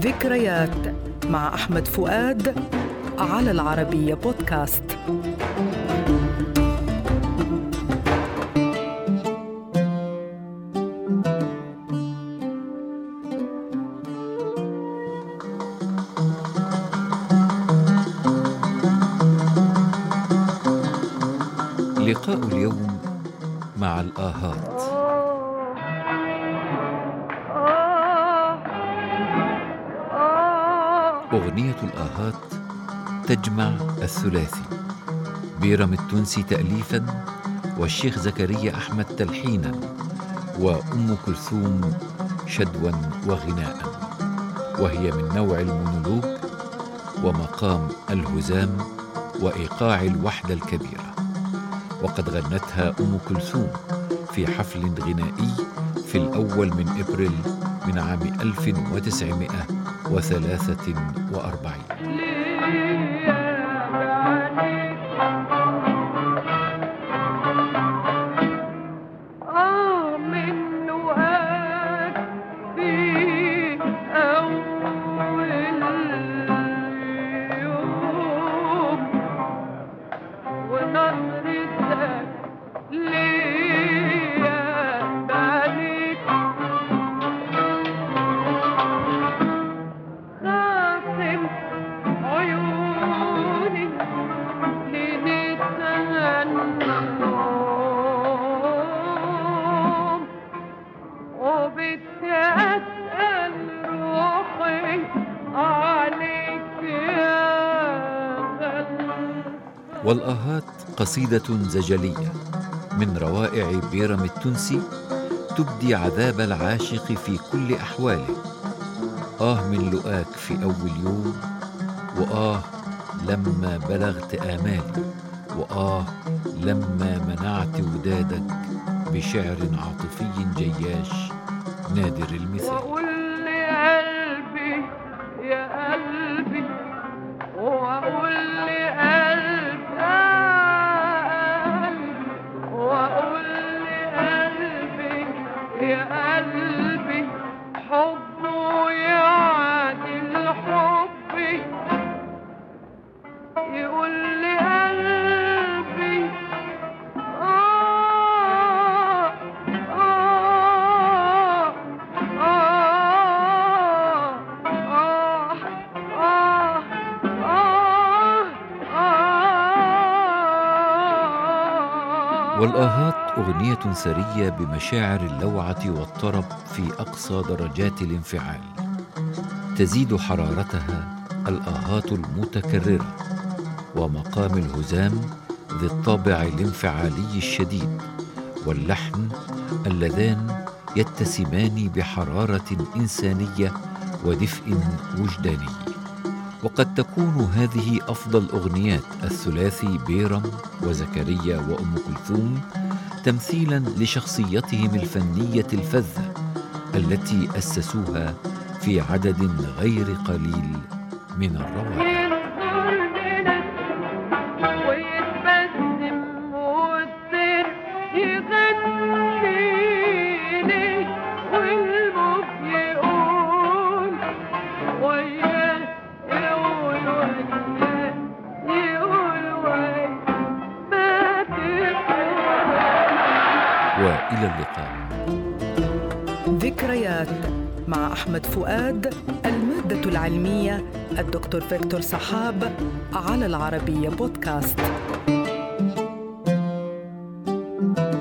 ذكريات مع أحمد فؤاد على العربية بودكاست. لقاء اليوم مع الآهات. أغنية الآهات تجمع الثلاثي. بيرم التونسي تأليفا والشيخ زكريا أحمد تلحينا وأم كلثوم شدوا وغناء. وهي من نوع المونولوج ومقام الهزام وإيقاع الوحدة الكبيرة. وقد غنتها أم كلثوم في حفل غنائي في الأول من إبريل من عام 1943 آه والآهات قصيدة زجلية من روائع بيرم التونسي تبدي عذاب العاشق في كل أحواله. آه من لؤاك في أول يوم وآه لما بلغت آمالي وآه لما منعت ودادك بشعر عاطفي جياش نادر المثال. وأقول لقلبي يا قلبي والآهات أغنية ثرية بمشاعر اللوعة والطرب في أقصى درجات الانفعال. تزيد حرارتها الآهات المتكررة ومقام الهزام ذي الطابع الانفعالي الشديد واللحن اللذان يتسمان بحرارة إنسانية ودفء وجداني. وقد تكون هذه أفضل أغنيات الثلاثي بيرم وزكريا وأم كلثوم تمثيلا لشخصيتهم الفنية الفذة التي أسسوها في عدد غير قليل من الروائع وإلى اللقاء. ذكريات مع أحمد فؤاد المادة العلمية الدكتور فيكتور صحاب على العربية بودكاست. thank you